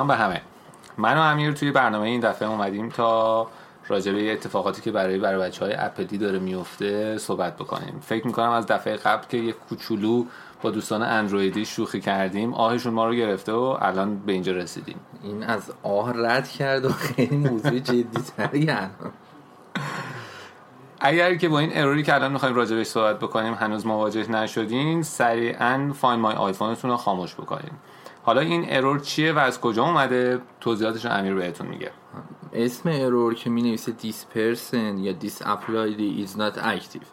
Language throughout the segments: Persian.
سلام به همه. من و امیر توی برنامه این دفعه اومدیم تا راجع به اتفاقاتی که برای برای بچه های اپلی داره میفته صحبت بکنیم. فکر می‌کنم از دفعه قبل که یک کوچولو با دوستان اندرویدی شوخی کردیم آهشون ما رو گرفته و الان به اینجا رسیدیم. این از آه رد کرد و خیلی موضوع جدی تری اگر که با این اروری که الان می‌خوایم راجبش صحبت بکنیم هنوز مواجه نشدین سریعا فاین مای آیفونتون رو خاموش بکنین. حالا این error چیه و از کجا اومده؟ توضیحاتش رو امیر بهتون میگه. اسم error که می نویسه person یا this Apple ID is not active.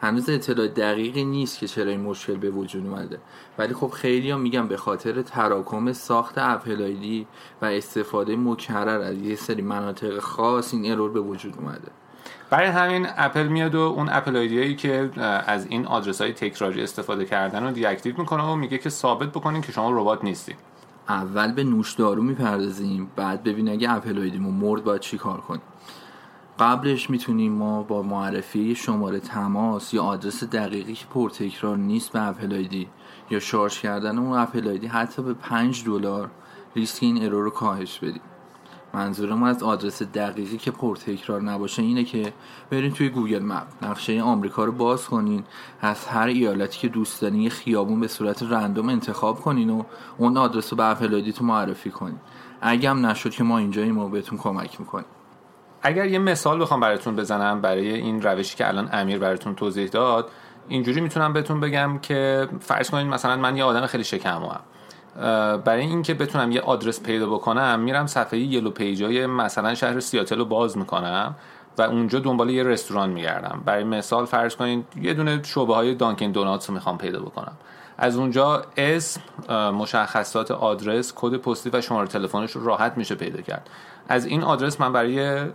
هنوز اطلاع دقیقی نیست که چرا این مشکل به وجود اومده. ولی خب خیلی هم میگم به خاطر تراکم ساخت اپل و استفاده مکرر از یه سری مناطق خاص این error به وجود اومده. برای همین اپل میاد و اون Apple ID که از این آدرس های تکراری استفاده کردن رو deactive می‌کنه و میگه که ثابت بکنین که شما ربات نیستید اول به نوشدارو می‌پردازیم بعد ببین اگه Apple ID مون مرد باید چی کار کنیم. قبلش می‌تونیم ما با معرفی شماره تماس یا آدرس دقیقی که پرتکرار نیست به Apple ID یا شارژ کردن اون Apple ID حتی به 5 دلار ریسک این error رو کاهش بدیم. منظورم از آدرس دقیقی که پرتکرار نباشه اینه که برین توی Google Map نقشه آمریکا رو باز کنین از هر ایالتی که دوست دارین یه خیابون به صورت رندوم انتخاب کنین و اون آدرس رو به تو معرفی کنین. اگه هم نشد که ما اینجاییم و بهتون کمک می‌کنیم. اگر یه مثال بخوام براتون بزنم برای این روشی که الان امیر براتون توضیح داد اینجوری می‌تونم بهتون بگم که فرض کنید مثلا من یه آدم خیلی شکم برای اینکه بتونم یه آدرس پیدا بکنم میرم صفحه یلو پیجای مثلا شهر سیاتل رو باز می‌کنم و اونجا دنبال یه رستوران میگردم. برای مثال فرض کنید یه دونه شعبه های دانکن دوناتس رو می‌خوام پیدا بکنم. از اونجا اسم مشخصات آدرس کد پستی و شماره تلفنش رو راحت میشه پیدا کرد. از این آدرس من برای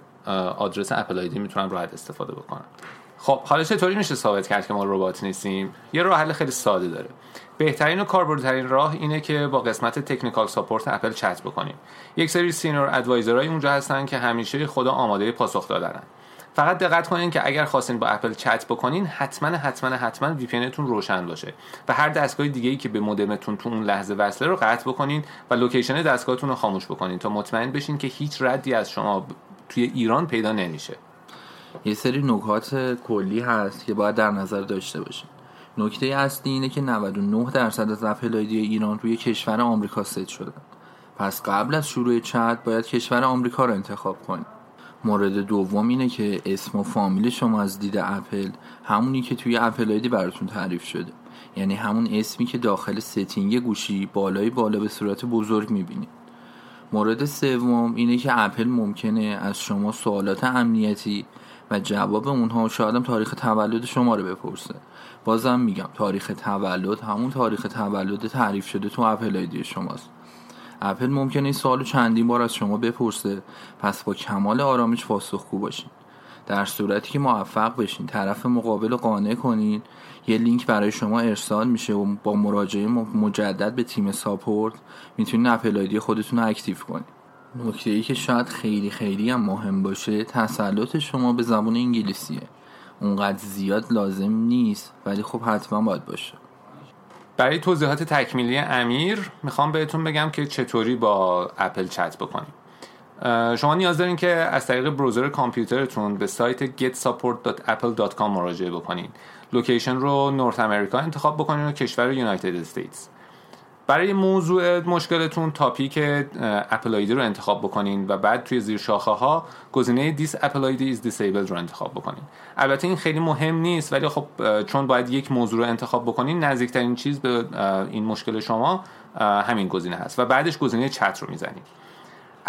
آدرس اپل آیدی می‌تونم راحت استفاده بکنم. خب حالا چطوری میشه ثابت کرد که ما ربات نیستیم؟ یه راه حل خیلی ساده داره. بهترین و کاربردترین راه اینه که با قسمت تکنیکال ساپورت اپل چت بکنیم. یک سری senior advisor ای اونجا هستن که همیشه خدا آماده پاسخ دادنن. فقط دقت کنین که اگر خواستین با اپل چت بکنین حتما حتما حتما VPN تون روشن باشه و هر دستگاه دیگه ای که به مودمتون تو اون لحظه وصله رو قطع بکنین و location دستگاهتون رو خاموش بکنین تا مطمئن بشین که هیچ ردی از شما توی ایران پیدا نمیشه. یه سری نکات کلی هست که باید در نظر داشته باشین نکته اصلی اینه که 99 درصد از Apple ID های ایران روی کشور آمریکا ست شده پس قبل از شروع چت باید کشور آمریکا رو انتخاب کنید مورد دوم اینه که اسم و فامیل شما از دید اپل همونی که توی Apple ID براتون تعریف شده. یعنی همون اسمی که داخل setting گوشی بالای بالا به صورت بزرگ می‌بینید. مورد سوم اینه که اپل ممکنه از شما سوالات امنیتی و جواب اونها شاید تاریخ تولد شما رو بپرسه. بازم میگم تاریخ تولد همون تاریخ تولد تعریف شده تو Apple ID شماست. اپل ممکنه این سوالو چندین بار از شما بپرسه پس با کمال آرامش پاسخگو باشین. در صورتی که موفق بشین طرف مقابل قانع کنین. یه لینک برای شما ارسال میشه و با مراجعه مجدد به تیم support می‌تونین Apple ID خودتون رو active کنین. نکته ای که شاید خیلی خیلی هم مهم باشه تسلط شما به زبان انگلیسیه. اونقدر زیاد لازم نیست ولی خب حتما باید باشه. برای توضیحات تکمیلی امیر می‌خوام بهتون بگم که چطوری با اپل چت بکنیم. شما نیاز دارین که از طریق browser کامپیوترتون به سایت getsupport.apple.com مراجعه بکنین. location رو North America انتخاب بکنین و کشور United States. برای موضوع مشکلتون topic Apple ID رو انتخاب بکنین و بعد توی زیر شاخه ها گزینه this Apple ID is disabled رو انتخاب بکنین. البته این خیلی مهم نیست ولی خب چون باید یک موضوع رو انتخاب بکنین نزدیکترین چیز به این مشکل شما همین گزینه هست و بعدش گزینه چت رو می‌زنید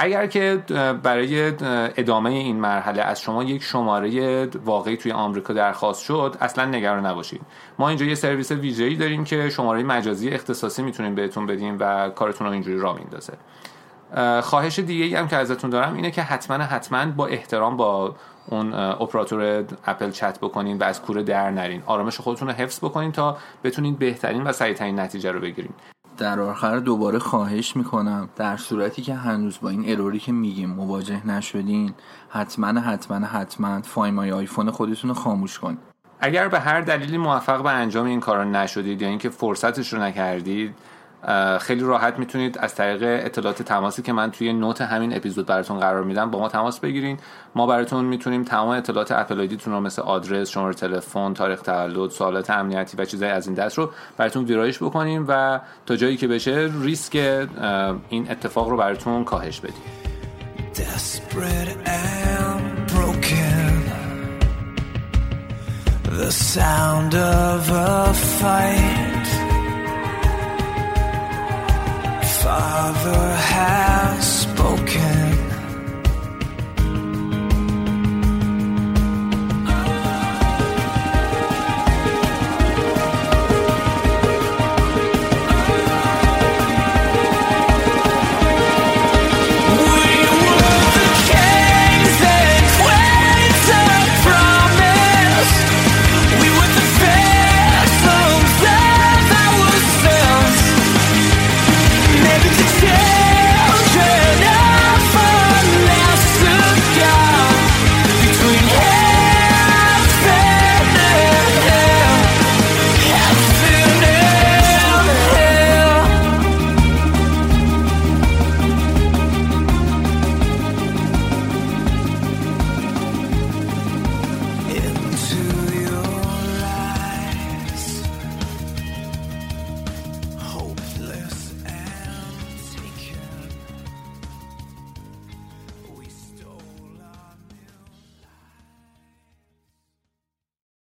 اگر که برای ادامه این مرحله از شما یک شماره واقعی توی آمریکا درخواست شد اصلا نگران نباشید. ما اینجا یه سرویس ویژه‌ای داریم که شماره مجازی اختصاصی می‌تونیم بهتون بدیم و کارتون رو اینجوری را میندازه. خواهش دیگه ای هم که ازتون دارم اینه که حتما حتما با احترام با اون اپراتور اپل چت بکنین و از کوره در نرین. آرامش خودتون رو حفظ بکنین تا بتونین بهترین و سریعترین نتیجه رو بگیرین. در آخر دوباره خواهش می‌کنم در صورتی که هنوز با این error ی که میگیم مواجه نشدین حتما حتما حتما Find My iPhone خودتون رو خاموش کن. اگر به هر دلیلی موفق به انجام این کار نشدید یا اینکه فرصتش رو نکردید خیلی راحت می‌تونید از طریق اطلاعات تماسی که من توی note همین اپیزود براتون قرار میدم با ما تماس بگیرین. ما براتون می‌تونیم تمام اطلاعات اپل آیدیتون رو مثل آدرس شماره تلفن تاریخ تولد سوالات امنیتی و چیزهای از این دست رو براتون ویرایش بکنیم و تا جایی که بشه ریسک این اتفاق رو براتون کاهش بدیم. The sound of a fight. Father